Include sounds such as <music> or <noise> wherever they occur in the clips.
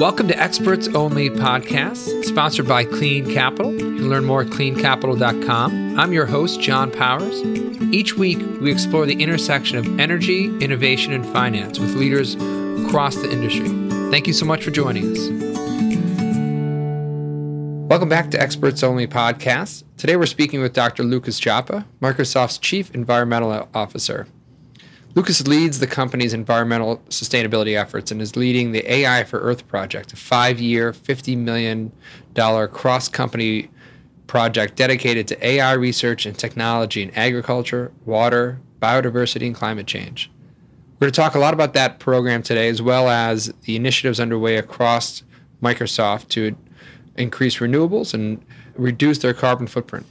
Welcome to Experts Only Podcast, sponsored by Clean Capital. You can learn more at cleancapital.com. I'm your host, John Powers. Each week, we explore the intersection of energy, innovation, and finance with leaders across the industry. Thank you so much for joining us. Welcome back to Experts Only Podcast. Today, we're speaking with Dr. Lucas Joppa, Microsoft's Chief Environmental Officer. Lucas leads the company's environmental sustainability efforts and is leading the AI for Earth project, a five year, $50 million cross company project dedicated to AI research and technology in agriculture, water, biodiversity, and climate change. We're going to talk a lot about that program today, as well as the initiatives underway across Microsoft to increase renewables and reduce their carbon footprint.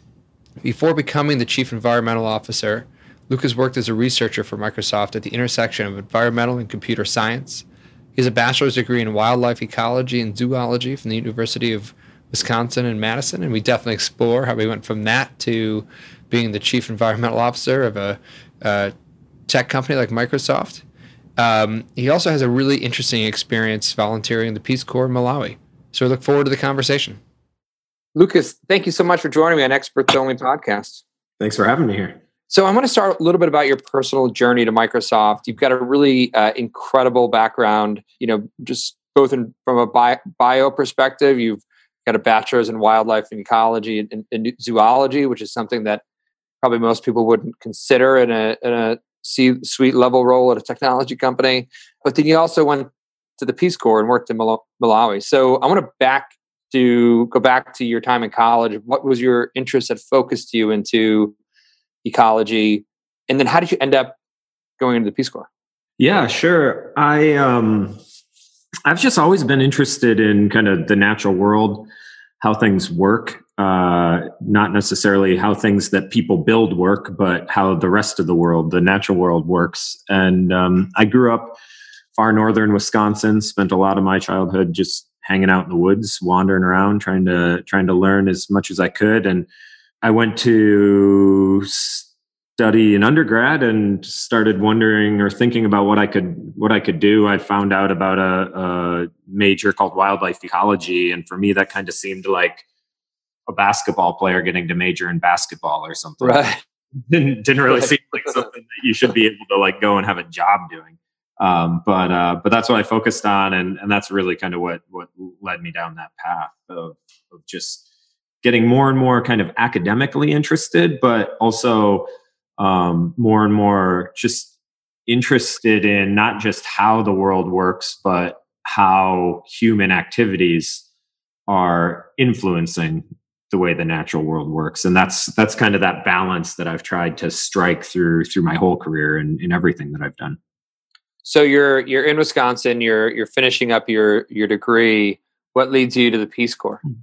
Before becoming the chief environmental officer, Lucas worked as a researcher for Microsoft at the intersection of environmental and computer science. He has a bachelor's degree in wildlife ecology and zoology from the University of Wisconsin in Madison, and we definitely explore how we went from that to being the chief environmental officer of a, a tech company like Microsoft. Um, he also has a really interesting experience volunteering in the Peace Corps in Malawi. So we look forward to the conversation. Lucas, thank you so much for joining me on Experts Only Podcast. Thanks for having me here. So I want to start a little bit about your personal journey to Microsoft. You've got a really uh, incredible background, you know, just both in, from a bio, bio, perspective. You've got a bachelor's in wildlife and ecology and, and, zoology, which is something that probably most people wouldn't consider in a, in a C-suite level role at a technology company. But then you also went to the Peace Corps and worked in Malawi. So I want to back to go back to your time in college. What was your interest that focused you into ecology, and then how did you end up going into the Peace Corps? Yeah, sure. I um, I've just always been interested in kind of the natural world, how things work. Uh, not necessarily how things that people build work, but how the rest of the world, the natural world, works. And um, I grew up far northern Wisconsin. Spent a lot of my childhood just hanging out in the woods, wandering around, trying to trying to learn as much as I could. And I went to study in undergrad and started wondering or thinking about what I could what I could do. I found out about a, a major called wildlife ecology, and for me, that kind of seemed like a basketball player getting to major in basketball or something. Right. <laughs> didn't didn't really seem like something that you should be able to like go and have a job doing. Um, but uh, but that's what I focused on, and and that's really kind of what what led me down that path of of just getting more and more kind of academically interested, but also um, more and more just interested in not just how the world works, but how human activities are influencing the way the natural world works. And that's that's kind of that balance that i've tried to strike through through my whole career and in everything that i've done. So you're you're in wisconsin you're you're finishing up your your degree. What leads you to the peace corps? Hmm.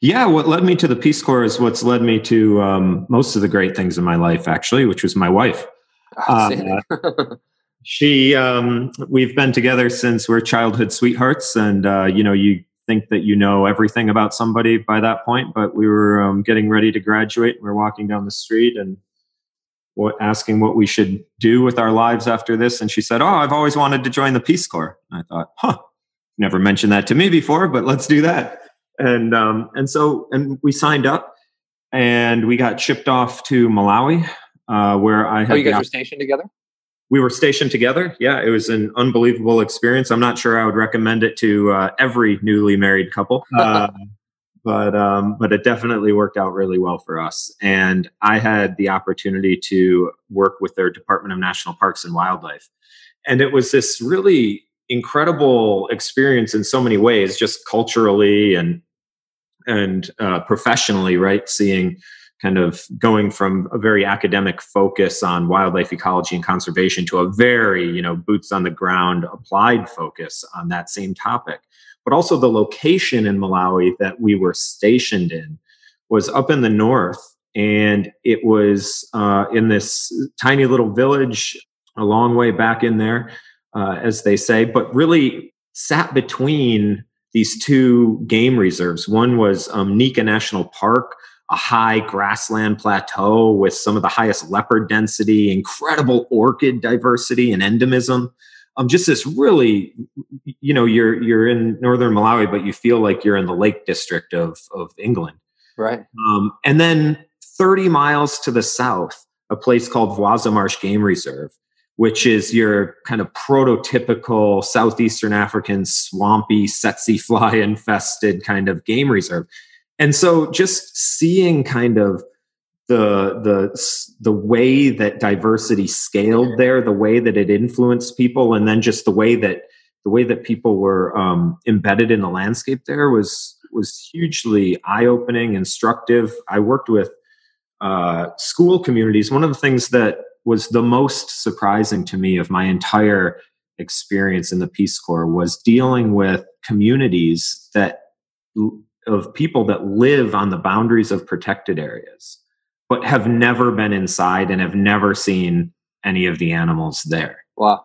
Yeah, what led me to the Peace Corps is what's led me to um, most of the great things in my life, actually, which was my wife. Uh, <laughs> she, um, we've been together since we're childhood sweethearts, and uh, you know, you think that you know everything about somebody by that point, but we were um, getting ready to graduate. And We are walking down the street and what, asking what we should do with our lives after this, and she said, "Oh, I've always wanted to join the Peace Corps." And I thought, "Huh." Never mentioned that to me before, but let's do that and um, and so and we signed up and we got shipped off to Malawi, uh, where I had. Oh, you guys were stationed together. We were stationed together. Yeah, it was an unbelievable experience. I'm not sure I would recommend it to uh, every newly married couple, <laughs> uh, but um, but it definitely worked out really well for us. And I had the opportunity to work with their Department of National Parks and Wildlife, and it was this really incredible experience in so many ways, just culturally and and uh, professionally, right? Seeing kind of going from a very academic focus on wildlife ecology and conservation to a very, you know, boots on the ground applied focus on that same topic. But also the location in Malawi that we were stationed in was up in the north. And it was uh, in this tiny little village a long way back in there, uh, as they say, but really sat between these two game reserves. One was um, Nyika National Park, a high grassland plateau with some of the highest leopard density, incredible orchid diversity and endemism. um, just this really, you know, you're you're in northern Malawi, but you feel like you're in the Lake District of of England. Right. Um, and then 30 miles to the south, a place called Vwaza Marsh Game Reserve, which is your kind of prototypical southeastern African swampy, tsetse <laughs> fly infested kind of game reserve. And so just seeing kind of the the the way that diversity scaled there, the way that it influenced people, and then just the way that the way that people were um, embedded in the landscape there was was hugely eye opening, instructive. I worked with uh, school communities. One of the things that was the most surprising to me of my entire experience in the Peace Corps was dealing with communities that of people that live on the boundaries of protected areas but have never been inside and have never seen any of the animals there. Wow.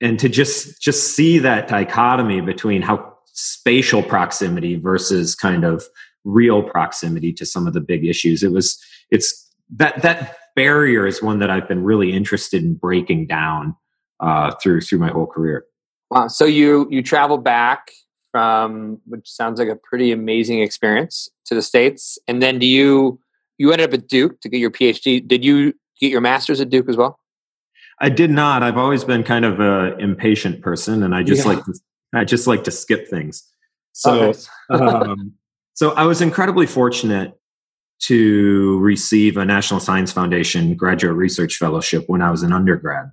And to just just see that dichotomy between how spatial proximity versus kind of real proximity to some of the big issues. It was it's that that barrier is one that I've been really interested in breaking down uh, through through my whole career. Wow. So you you travel back from which sounds like a pretty amazing experience to the states, and then do you you ended up at Duke to get your PhD. Did you get your master's at Duke as well? I did not. I've always been kind of a impatient person, and I just yeah. like to, I just like to skip things. So, <laughs> um, so I was incredibly fortunate to receive a National Science Foundation graduate research fellowship when I was an undergrad.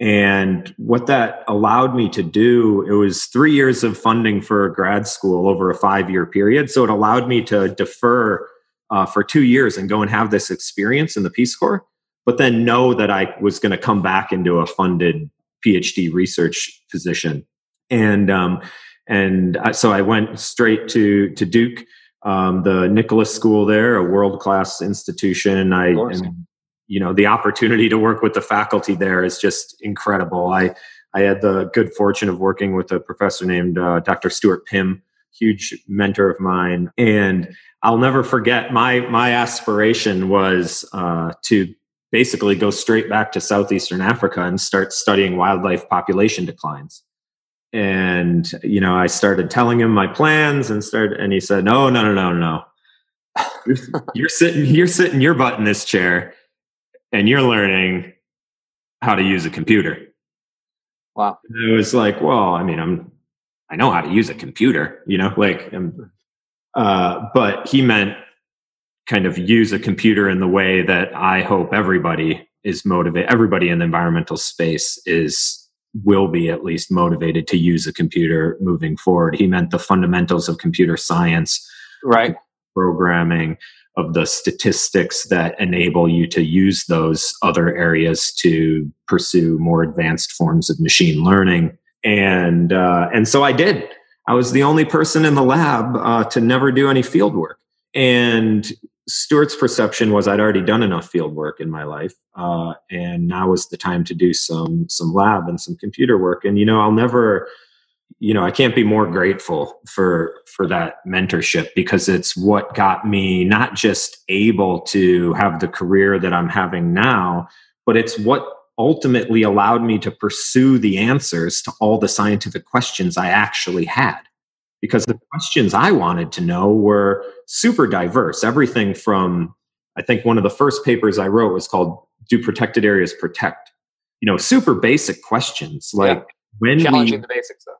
And what that allowed me to do, it was three years of funding for grad school over a five year period. So it allowed me to defer uh, for two years and go and have this experience in the Peace Corps, but then know that I was going to come back into a funded PhD research position. And um, and so I went straight to to Duke, um, the Nicholas School there, a world class institution. I and, you know the opportunity to work with the faculty there is just incredible. I I had the good fortune of working with a professor named uh, Dr. Stuart Pimm, huge mentor of mine, and I'll never forget my my aspiration was uh, to basically go straight back to southeastern Africa and start studying wildlife population declines. And you know, I started telling him my plans and started, and he said, "No, no, no, no, no. You're, you're sitting, you're sitting your butt in this chair, and you're learning how to use a computer." Wow. And it was like, well, I mean, I'm I know how to use a computer, you know, like I'm uh, but he meant kind of use a computer in the way that I hope everybody is motivated. Everybody in the environmental space is will be at least motivated to use a computer moving forward. He meant the fundamentals of computer science, right? Programming of the statistics that enable you to use those other areas to pursue more advanced forms of machine learning. And uh, and so I did. I was the only person in the lab uh, to never do any field work. And Stuart's perception was I'd already done enough field work in my life, uh, and now was the time to do some some lab and some computer work. And you know, I'll never, you know, I can't be more grateful for for that mentorship because it's what got me not just able to have the career that I'm having now, but it's what ultimately allowed me to pursue the answers to all the scientific questions I actually had. Because the questions I wanted to know were super diverse. Everything from, I think one of the first papers I wrote was called Do Protected Areas Protect? You know, super basic questions like yeah. when challenging we, the basics though.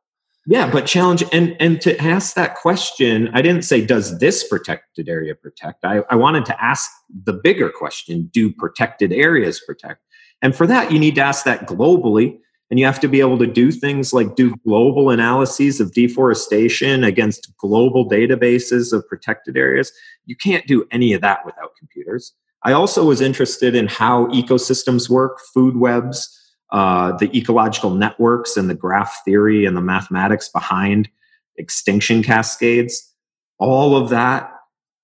Yeah, but challenge and and to ask that question, I didn't say does this protected area protect? I, I wanted to ask the bigger question, do protected areas protect? And for that, you need to ask that globally. And you have to be able to do things like do global analyses of deforestation against global databases of protected areas. You can't do any of that without computers. I also was interested in how ecosystems work, food webs, uh, the ecological networks, and the graph theory and the mathematics behind extinction cascades. All of that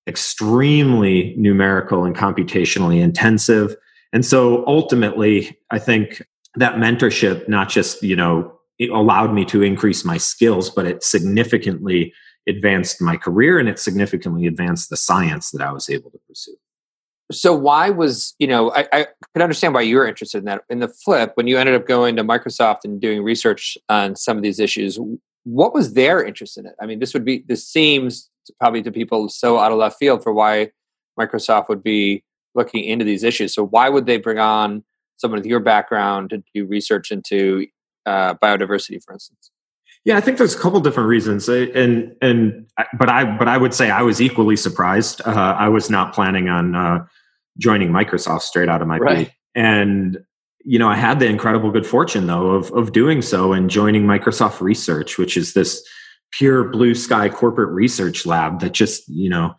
extremely numerical and computationally intensive. And so ultimately, I think that mentorship not just, you know, it allowed me to increase my skills, but it significantly advanced my career and it significantly advanced the science that I was able to pursue. so why was you know I, I could understand why you were interested in that. In the flip, when you ended up going to Microsoft and doing research on some of these issues, what was their interest in it? I mean, this would be this seems probably to people so out of left field for why Microsoft would be looking into these issues. So why would they bring on someone with your background to do research into uh, biodiversity, for instance? Yeah, I think there's a couple different reasons, uh, and and but I but I would say I was equally surprised. Uh, I was not planning on uh, joining Microsoft straight out of my right. and you know I had the incredible good fortune though of of doing so and joining Microsoft Research, which is this pure blue sky corporate research lab that just you know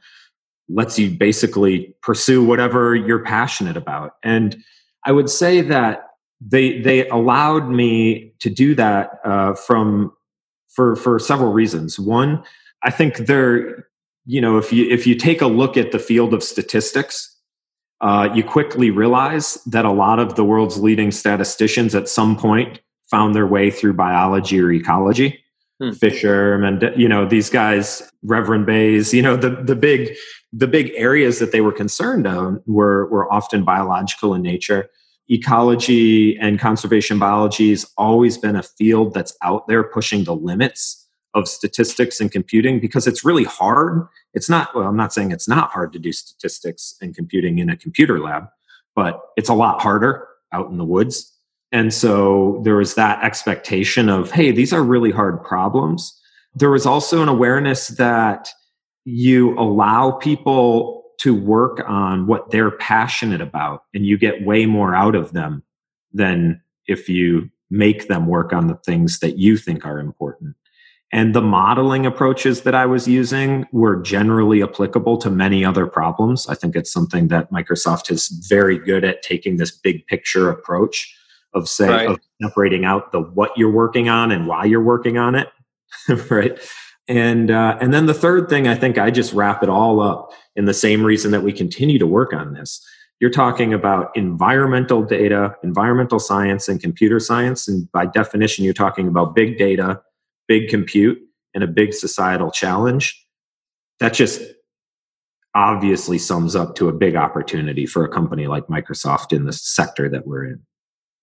lets you basically pursue whatever you're passionate about. And I would say that they they allowed me to do that uh, from for for several reasons. One, I think they're you know if you if you take a look at the field of statistics, uh, you quickly realize that a lot of the world's leading statisticians at some point found their way through biology or ecology. Hmm. Fisher and you know these guys, Reverend Bayes, you know the the big the big areas that they were concerned on were were often biological in nature ecology and conservation biology has always been a field that's out there pushing the limits of statistics and computing because it's really hard. It's not, well, I'm not saying it's not hard to do statistics and computing in a computer lab, but it's a lot harder out in the woods. And so there was that expectation of, hey, these are really hard problems. There was also an awareness that you allow people to work on what they're passionate about and you get way more out of them than if you make them work on the things that you think are important. And the modeling approaches that I was using were generally applicable to many other problems. I think it's something that Microsoft is very good at taking this big picture approach of say right. of separating out the what you're working on and why you're working on it, <laughs> right? And uh, and then the third thing, I think I just wrap it all up in the same reason that we continue to work on this. You're talking about environmental data, environmental science, and computer science, and by definition, you're talking about big data, big compute, and a big societal challenge. That just obviously sums up to a big opportunity for a company like Microsoft in the sector that we're in.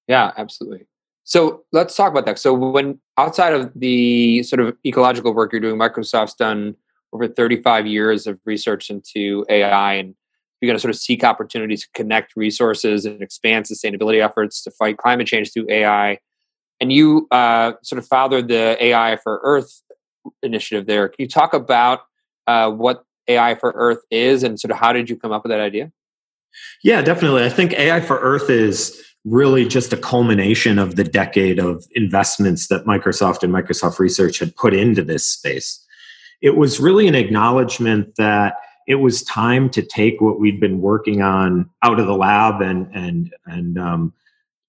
Yeah, absolutely. So let's talk about that. So when outside of the sort of ecological work you're doing, Microsoft's done over 35 years of research into AI and you're going to sort of seek opportunities to connect resources and expand sustainability efforts to fight climate change through AI. And you uh, sort of fathered the AI for Earth initiative there. Can you talk about uh, what AI for Earth is and sort of how did you come up with that idea? Yeah, definitely. I think AI for Earth is really just a culmination of the decade of investments that Microsoft and Microsoft Research had put into this space. It was really an acknowledgement that it was time to take what we'd been working on out of the lab and and and um,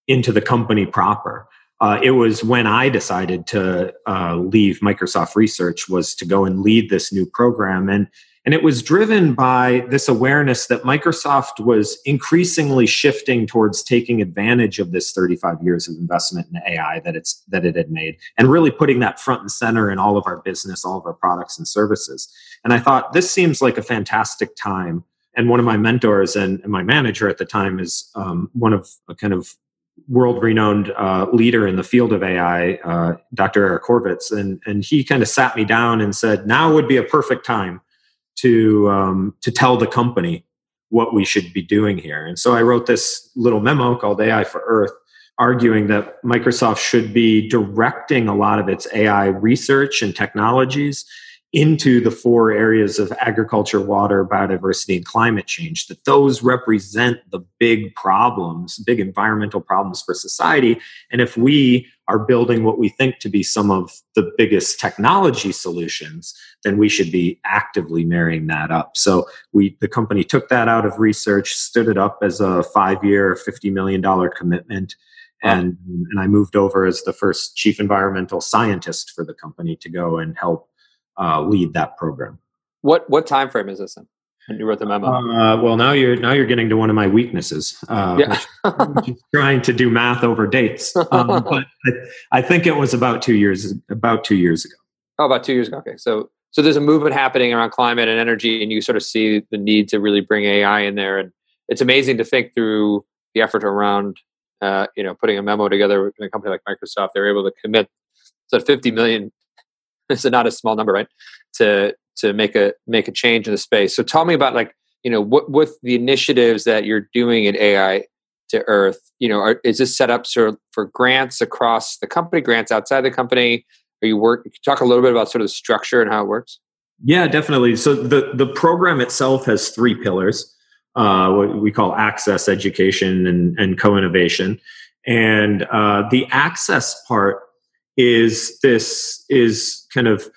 into the company proper. Uh, it was when I decided to uh, leave Microsoft Research was to go and lead this new program and and it was driven by this awareness that Microsoft was increasingly shifting towards taking advantage of this 35 years of investment in AI that it's that it had made and really putting that front and center in all of our business, all of our products and services. And I thought this seems like a fantastic time. And one of my mentors and, my manager at the time is um, one of a kind of world renowned uh, leader in the field of AI, uh, Dr. Eric Horvitz. And, and he kind of sat me down and said, now would be a perfect time to um, to tell the company what we should be doing here. And so I wrote this little memo called AI for Earth, arguing that Microsoft should be directing a lot of its AI research and technologies into the four areas of agriculture, water, biodiversity, and climate change, that those represent the big problems, big environmental problems for society. And if we are building what we think to be some of the biggest technology solutions, then we should be actively marrying that up. So we the company took that out of research, stood it up as a five-year, $50 million commitment. And, and I moved over as the first chief environmental scientist for the company to go and help uh, lead that program. What what time frame is this in? When you wrote the memo. Uh, well, now you're now you're getting to one of my weaknesses, uh, yeah. which, which trying to do math over dates. Um, <laughs> but I, I, think it was about two years about two years ago. Oh, about two years ago. Okay, so so there's a movement happening around climate and energy, and you sort of see the need to really bring AI in there. And it's amazing to think through the effort around uh, you know putting a memo together in a company like Microsoft. They're able to commit so 50 million. <laughs> It's not a small number, right? To to make a make a change in the space. So tell me about like you know what with the initiatives that you're doing in AI to Earth. You know, are, is this set up for for grants across the company, grants outside the company? Are you work? Talk a little bit about sort of the structure and how it works. Yeah, definitely. So the the program itself has three pillars. Uh, what we call access, education, and, and co-innovation. And uh, the access part is this is kind of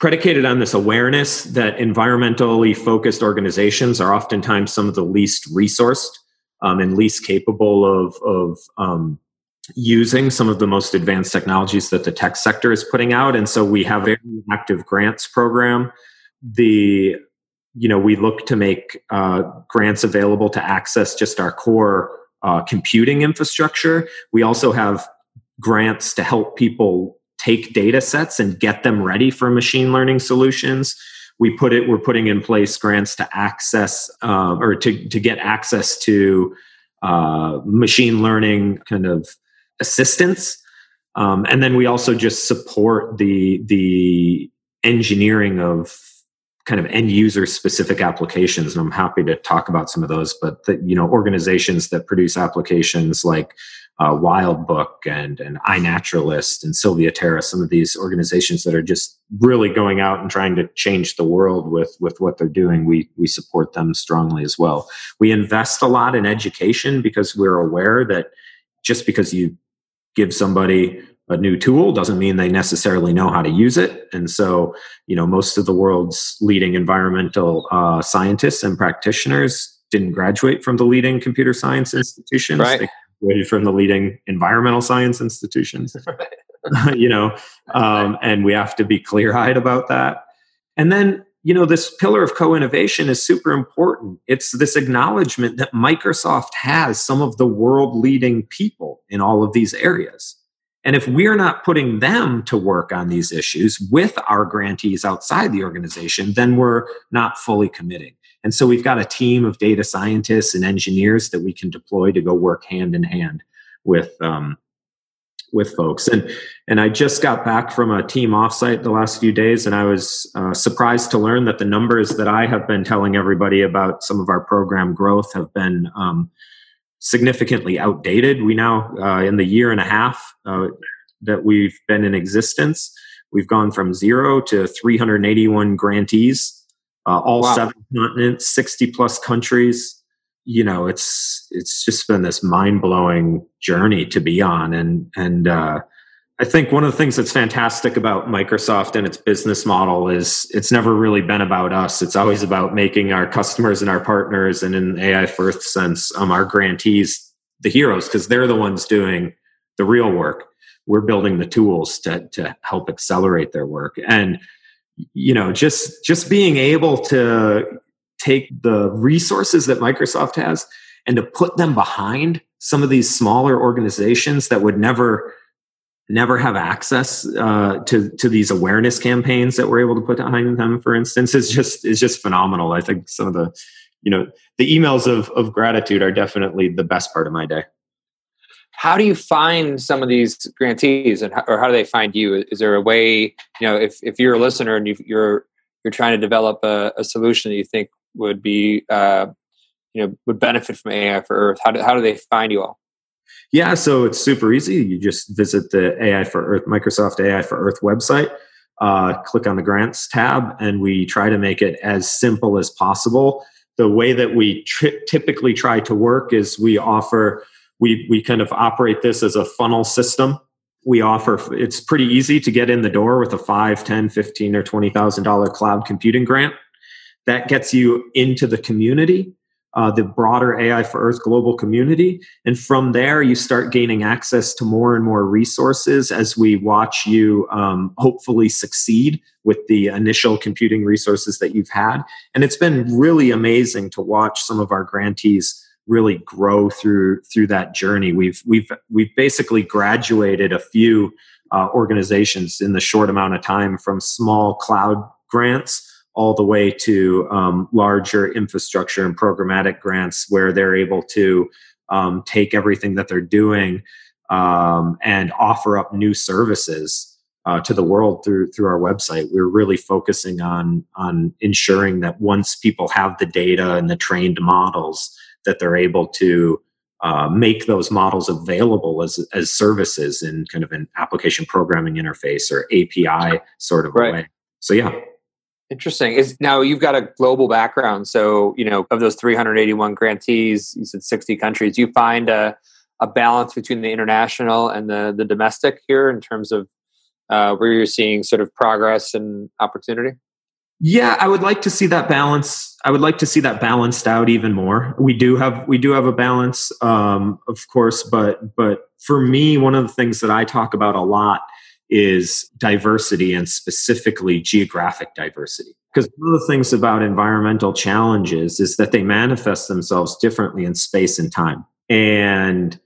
predicated on this awareness that environmentally focused organizations are oftentimes some of the least resourced um, and least capable of, of um, using some of the most advanced technologies that the tech sector is putting out. And so we have a very active grants program. The you know we look to make uh, grants available to access just our core uh, computing infrastructure. We also have grants to help people take data sets and get them ready for machine learning solutions. We put it. We're putting in place grants to access uh, or to to get access to uh, machine learning kind of assistance. Um, and then we also just support the the engineering of kind of end user specific applications and i'm happy to talk about some of those but the, you know organizations that produce applications like uh, wildbook and and iNaturalist and SilviaTerra some of these organizations that are just really going out and trying to change the world with with what they're doing. We we support them strongly as well. We invest a lot in education because we're aware that just because you give somebody a new tool doesn't mean they necessarily know how to use it. And so you know most of the world's leading environmental uh, scientists and practitioners didn't graduate from the leading computer science institutions. Right. they graduated from the leading environmental science institutions <laughs> <laughs> you know um, and we have to be clear-eyed about that. And then you know this pillar of co-innovation is super important. It's this acknowledgement that microsoft has some of the world leading people in all of these areas. And if we're not putting them to work on these issues with our grantees outside the organization, then we're not fully committing. And so we've got a team of data scientists and engineers that we can deploy to go work hand in hand with um, with folks. And and I just got back from a team offsite the last few days, and I was uh, surprised to learn that the numbers that I have been telling everybody about some of our program growth have been um, significantly outdated. We now, uh, in the year and a half uh, that we've been in existence, we've gone from zero to 381 grantees, uh, all wow. seven continents, 60 plus countries. You know, it's it's just been this mind blowing journey to be on, and and uh, I think one of the things that's fantastic about Microsoft and its business model is it's never really been about us. It's always about making our customers and our partners, and in AI first sense, um, our grantees the heroes because they're the ones doing the real work. We're building the tools to to help accelerate their work, and you know, just just being able to take the resources that Microsoft has and to put them behind some of these smaller organizations that would never never have access uh, to to these awareness campaigns that we're able to put behind them for instance is just is just phenomenal. I think some of the you know the emails of of gratitude are definitely the best part of my day how do you find some of these grantees and how, or how do they find you is there a way you know if, if you're a listener and you, you're you're trying to develop a, a solution that you think would be uh, you know would benefit from ai for earth how do, how do they find you all yeah, so it's super easy. You just visit the AI for Earth, Microsoft AI for Earth website, uh, click on the grants tab, and we try to make it as simple as possible. The way that we tri- typically try to work is we offer, we, we kind of operate this as a funnel system. We offer, it's pretty easy to get in the door with a 5, 10, 15, or $20,000 cloud computing grant. That gets you into the community uh, the broader AI for Earth global community. And from there, you start gaining access to more and more resources as we watch you um, hopefully succeed with the initial computing resources that you've had. And it's been really amazing to watch some of our grantees really grow through through that journey. We've we've we've basically graduated a few uh, organizations in the short amount of time from small cloud grants all the way to um, larger infrastructure and programmatic grants where they're able to um, take everything that they're doing um, and offer up new services uh, to the world through through our website. We're really focusing on on ensuring that once people have the data and the trained models, that they're able to uh, make those models available as as services in kind of an application programming interface or API sort of right. way. So yeah. Interesting. Is now you've got a global background, so you know of those 381 grantees, you said 60 countries. You find a a balance between the international and the the domestic here in terms of uh, where you're seeing sort of progress and opportunity? Yeah, I would like to see that balance. I would like to see that balanced out even more. We do have we do have a balance, um, of course, but but for me, one of the things that I talk about a lot is diversity and specifically geographic diversity. Because one of the things about environmental challenges is that they manifest themselves differently in space and time. And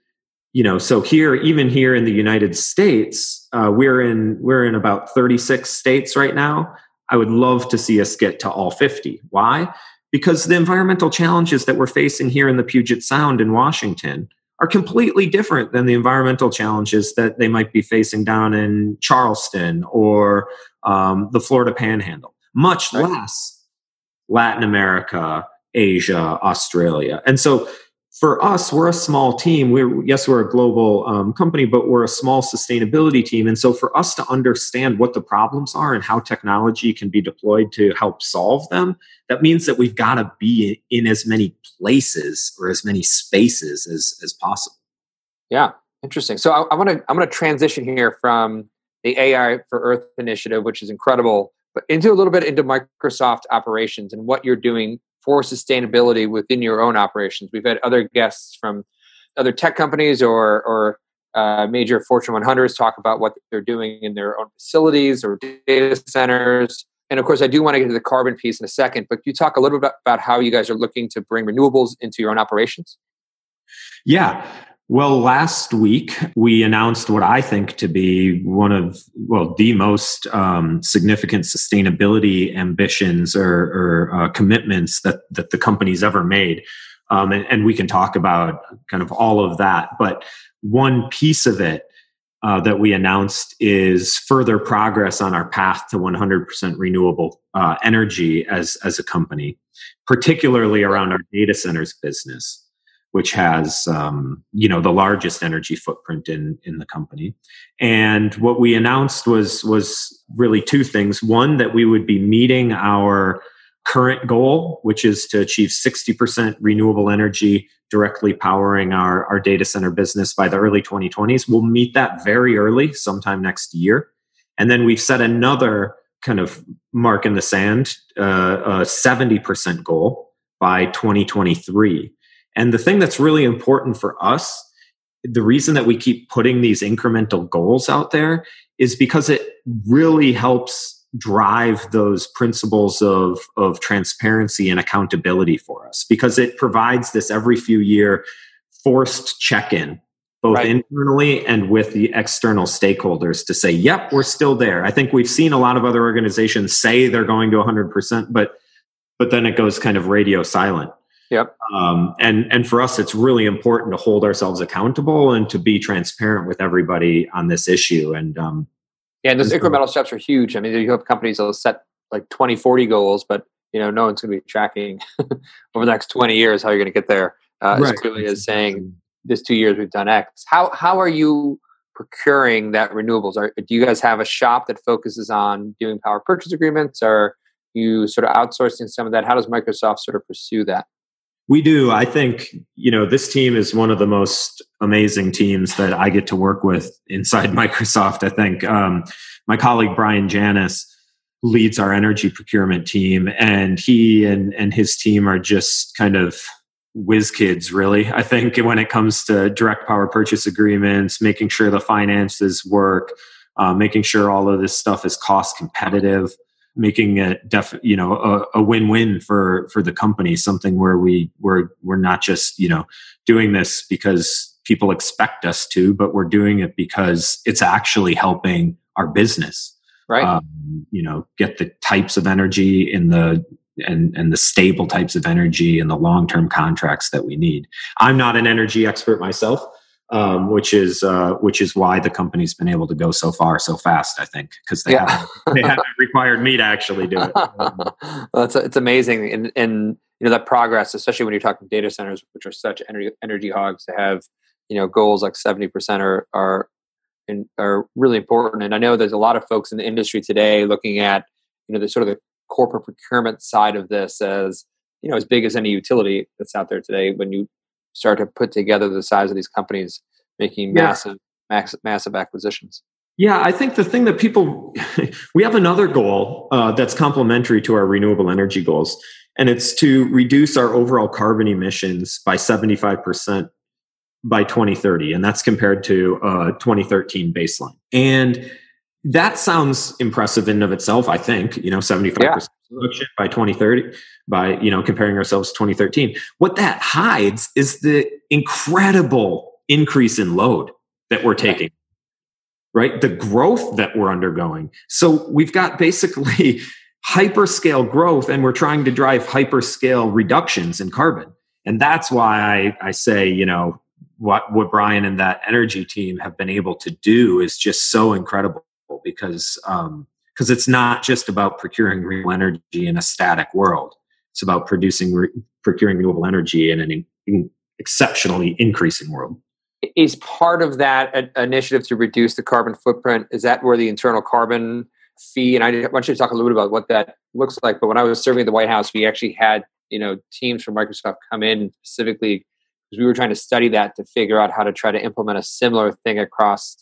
you know so here even here in the united states uh, we're in we're in about 36 states right now i would love to see us get to all 50 why? Because the environmental challenges that we're facing here in the puget sound in washington are completely different than the environmental challenges that they might be facing down in charleston or um, the florida panhandle. Much right. less latin america asia australia. And so for us, we're a small team. We're yes, we're a global um, company, but we're a small sustainability team. And so, for us to understand what the problems are and how technology can be deployed to help solve them, that means that we've got to be in as many places or as many spaces as as possible. Yeah, interesting. So I, I want to I'm going to transition here from the AI for Earth initiative, which is incredible, but into a little bit into Microsoft operations and what you're doing for sustainability within your own operations. We've had other guests from other tech companies or or uh, major Fortune 100s talk about what they're doing in their own facilities or data centers. And of course, I do want to get to the carbon piece in a second, but you talk a little bit about, about how you guys are looking to bring renewables into your own operations? Yeah. Well, last week we announced what I think to be one of, well, the most um, significant sustainability ambitions or, or uh, commitments that, that the company's ever made. Um, and, and, we can talk about kind of all of that. But one piece of it uh, that we announced is further progress on our path to 100% renewable uh, energy as, as a company, particularly around our data centers business which has um, you know the largest energy footprint in in the company. And what we announced was was really two things. One that we would be meeting our current goal, which is to achieve 60% renewable energy directly powering our, our data center business by the early 2020s. We'll meet that very early, sometime next year. And then we've set another kind of mark in the sand, uh, a 70% goal by 2023. And the thing that's really important for us, the reason that we keep putting these incremental goals out there is because it really helps drive those principles of, of transparency and accountability for us because it provides this every few year forced check-in both right. internally and with the external stakeholders to say yep we're still there i think we've seen a lot of other organizations say they're going to 100% but but then it goes kind of radio silent Yep. Um, and and for us, it's really important to hold ourselves accountable and to be transparent with everybody on this issue. And um, yeah, and those incremental steps are huge. I mean, you have companies that'll set like 20, 40 goals, but you know, no one's going to be tracking <laughs> over the next 20 years how you're going to get there. Uh, right. As clearly as saying, this two years we've done X. How how are you procuring that renewables? Are, do you guys have a shop that focuses on doing power purchase agreements? Or you sort of outsourcing some of that? How does Microsoft sort of pursue that? We do. I think, you know, this team is one of the most amazing teams that I get to work with inside <laughs> Microsoft. I think um, my colleague Brian Janous leads our energy procurement team, and he and, and his team are just kind of whiz kids, really. I think when it comes to direct power purchase agreements, making sure the finances work, uh, making sure all of this stuff is cost competitive making it def you know a, a, win-win for for the company something where we we're we're not just you know doing this because people expect us to but we're doing it because it's actually helping our business. Right. Um, you know get the types of energy in the and and the stable types of energy and the long-term contracts that we need. I'm not an energy expert myself um, which is uh, which is why the company's been able to go so far so fast. I think because they yeah. haven't they haven't <laughs> required me to actually do it. <laughs> well, it's it's amazing, and and you know that progress, especially when you're talking data centers, which are such energy energy hogs, to have you know goals like seventy percent are are in, are really important. And I know there's a lot of folks in the industry today looking at you know the sort of the corporate procurement side of this as you know as big as any utility that's out there today. When you start to put together the size of these companies making yeah. massive, massive, massive acquisitions. Yeah, I think the thing that people, <laughs> we have another goal uh, that's complementary to our renewable energy goals, and it's to reduce our overall carbon emissions by 75% by 2030. And that's compared to a 2013 baseline. And that sounds impressive in of itself, I think, you know, 75% yeah. By 2030 by, you know, comparing ourselves to 2013. What that hides is the incredible increase in load that we're taking. Right? The growth that we're undergoing. So we've got basically <laughs> hyperscale growth and we're trying to drive hyperscale reductions in carbon. And that's why I, I say, you know, what, what Brian and that energy team have been able to do is just so incredible because um, because it's not just about procuring renewable energy in a static world. It's about producing re- procuring renewable energy in an in, in exceptionally increasing world. Is part of that initiative to reduce the carbon footprint? Is that where the internal carbon fee? And I want you to talk a little bit about what that looks like. But when I was serving at the White House, we actually had you know teams from Microsoft come in specifically because we were trying to study that to figure out how to try to implement a similar thing across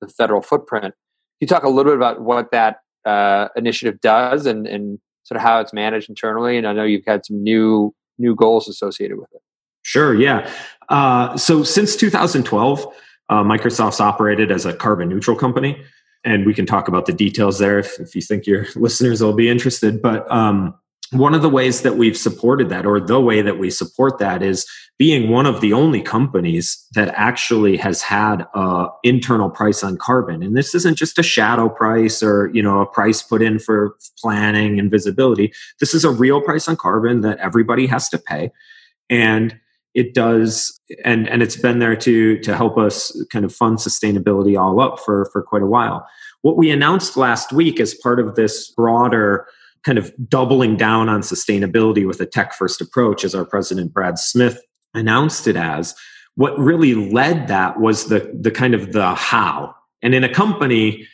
the federal footprint you talk a little bit about what that uh, initiative does and, and sort of how it's managed internally? And I know you've had some new new goals associated with it. Sure. Yeah. Uh, so since 2012, uh, Microsoft's operated as a carbon neutral company, and we can talk about the details there if, if you think your <laughs> listeners will be interested. But um, one of the ways that we've supported that, or the way that we support that, is being one of the only companies that actually has had a internal price on carbon. And this isn't just a shadow price or you know a price put in for planning and visibility. This is a real price on carbon that everybody has to pay, and it does and and it's been there to to help us kind of fund sustainability all up for for quite a while. What we announced last week as part of this broader kind of doubling down on sustainability with a tech first approach, as our president Brad Smith announced it as. What really led that was the the kind of the how. And in a company,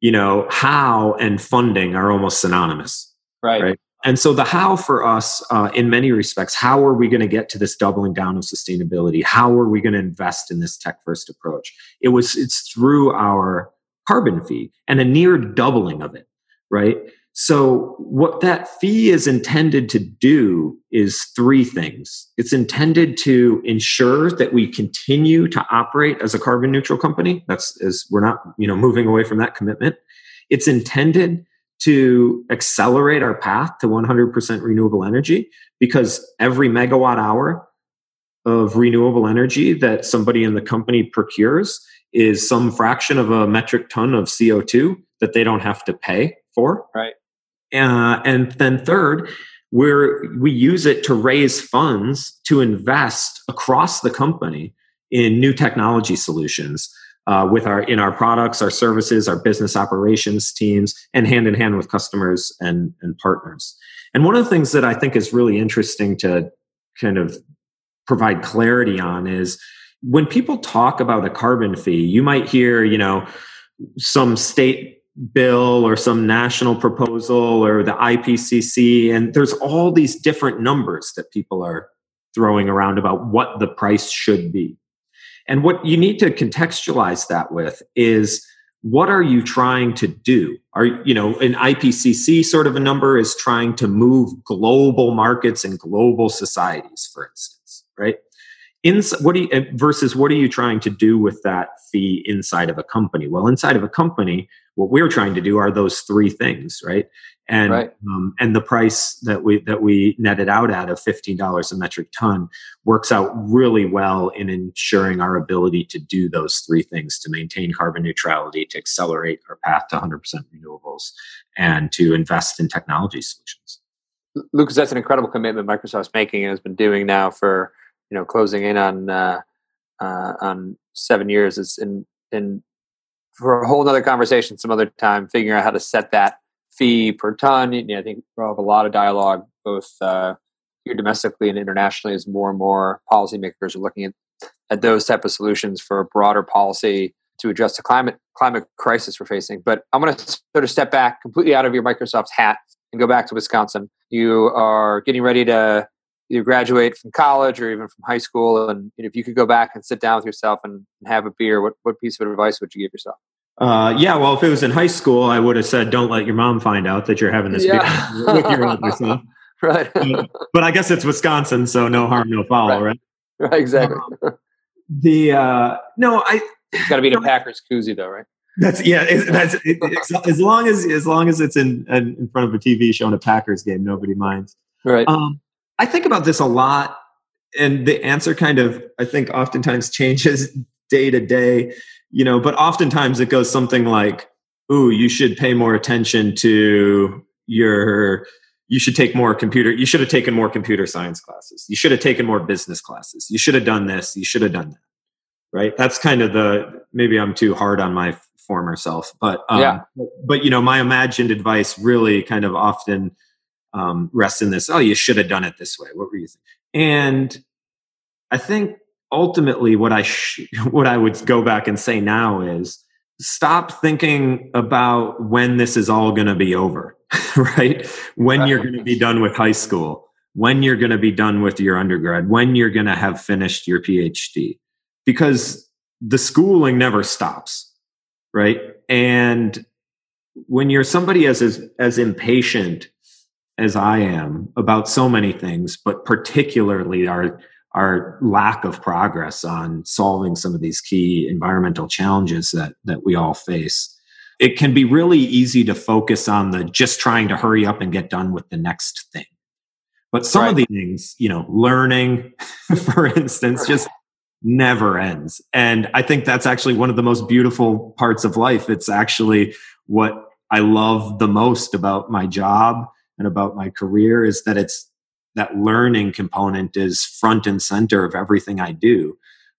you know, how and funding are almost synonymous. Right. right? And so the how for us, uh, in many respects, how are we going to get to this doubling down of sustainability? How are we going to invest in this tech first approach? It was it's through our carbon fee and a near doubling of it, right? So, what that fee is intended to do is three things. It's intended to ensure that we continue to operate as a carbon neutral company. That's as we're not, you know, moving away from that commitment. It's intended to accelerate our path to 100% renewable energy because every megawatt hour of renewable energy that somebody in the company procures is some fraction of a metric ton of CO2 that they don't have to pay for. Right. Uh, and then third, where we use it to raise funds to invest across the company in new technology solutions uh, with our in our products, our services, our business operations teams, and hand in hand with customers and, and partners. And one of the things that I think is really interesting to kind of provide clarity on is when people talk about a carbon fee, you might hear, you know, some state bill or some national proposal or the IPCC. And there's all these different numbers that people are throwing around about what the price should be. And what you need to contextualize that with is what are you trying to do? Are you know an IPCC sort of a number is trying to move global markets and global societies, for instance, right? in what do you versus what are you trying to do with that fee inside of a company well inside of a company what we're trying to do are those three things right and right. Um, and the price that we that we netted out at of fifteen dollars a metric ton works out really well in ensuring our ability to do those three things to maintain carbon neutrality, to accelerate our path to 100% renewables, and to invest in technology solutions. Lucas, that's an incredible commitment Microsoft's making and has been doing now for you know closing in on uh, uh, on seven years. It's in in for a whole other conversation some other time figuring out how to set that fee per ton. You know, I think we'll have a lot of dialogue both uh, here domestically and internationally as more and more policymakers are looking at, at those type of solutions for broader policy to address the climate climate crisis we're facing. But I'm going to sort of step back completely out of your Microsoft's hat and go back to Wisconsin. You are getting ready to either graduate from college or even from high school, and if you could go back and sit down with yourself and have a beer, what what piece of advice would you give yourself? Uh, yeah, well, if it was in high school, I would have said, "Don't let your mom find out that you're having this yeah. <laughs> with your older <laughs> son." right. But, but, I guess it's Wisconsin, so no harm, no foul, right? Right. right exactly. Um, <laughs> the uh, no, I got to be the <sighs> Packers koozie, though, right? That's yeah. It, that's it, as long as as long as it's in in front of a TV showing a Packers game, nobody minds. Right. Um, I think about this a lot, and the answer kind of I think oftentimes <laughs> changes day to day you know, but oftentimes it goes something like, ooh, you should pay more attention to your you should take more computer you should have taken more computer science classes. You should have taken more business classes. You should have done this. You should have done that. Right? That's kind of the maybe i'm too hard on my former self but um, yeah. but you know my imagined advice really kind of often um, rests in this oh you should have done it this way what were you thinking and i think ultimately what I sh- <laughs> what I would go back and say now is stop thinking about when this is all going to be over, <laughs> right? When you're going to be done with high school, when you're going to be done with your undergrad, when you're going to have finished your PhD. Because the schooling never stops, right? And when you're somebody as as, as impatient as I am about so many things, but particularly our our lack of progress on solving some of these key environmental challenges that that we all face. It can be really easy to focus on the just trying to hurry up and get done with the next thing. But some right. of these things you know learning <laughs> for instance just never ends. And i think that's actually one of the most beautiful parts of life. It's actually what i love the most about my job and about my career is that it's that learning component is front and center of everything I do.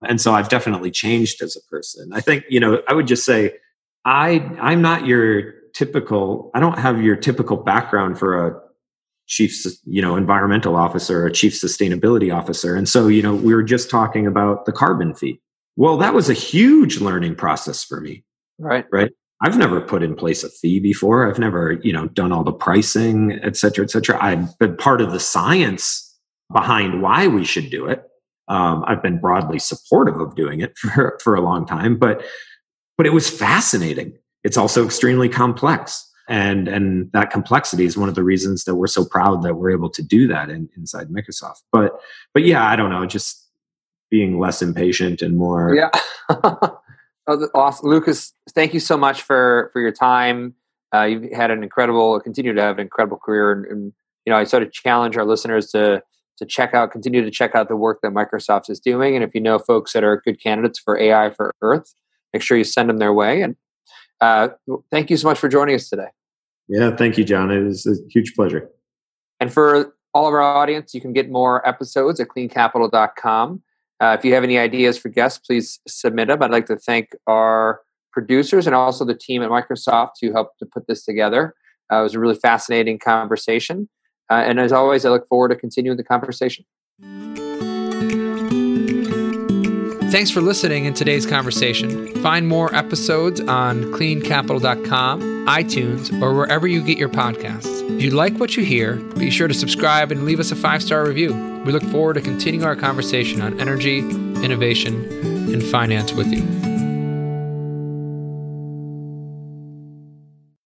And so I've definitely changed as a person. I think, you know, I would just say I I'm not your typical I don't have your typical background for a chief you know environmental officer a chief sustainability officer. And so you know we were just talking about the carbon fee. Well that was a huge learning process for me. Right. Right I've never put in place a fee before. I've never, you know, done all the pricing, et cetera, et cetera. I've been part of the science behind why we should do it. Um, I've been broadly supportive of doing it <laughs> for, for a long time, but but it was fascinating. It's also extremely complex. And and that complexity is one of the reasons that we're so proud that we're able to do that in, inside Microsoft. But but yeah, I don't know, just being less impatient and more yeah. <laughs> Oh, awesome. Lucas, thank you so much for for your time. Uh, you've had an incredible, continue to have an incredible career, and, and, you know, I sort of challenge our listeners to to check out, continue to check out the work that Microsoft is doing, and if you know folks that are good candidates for AI for Earth, make sure you send them their way. And uh, thank you so much for joining us today. Yeah, thank you, John. It was a huge pleasure. And for all of our audience, you can get more episodes at cleancapital.com. Uh, if you have any ideas for guests, please submit them. I'd like to thank our producers and also the team at Microsoft who helped to put this together. Uh, it was a really fascinating conversation. Uh, and as always, I look forward to continuing the conversation. Thanks for listening in today's conversation. Find more episodes on cleancapital.com, iTunes, or wherever you get your podcasts. If you like what you hear, be sure to subscribe and leave us a five star review. We look forward to continuing our conversation on energy, innovation, and finance with you.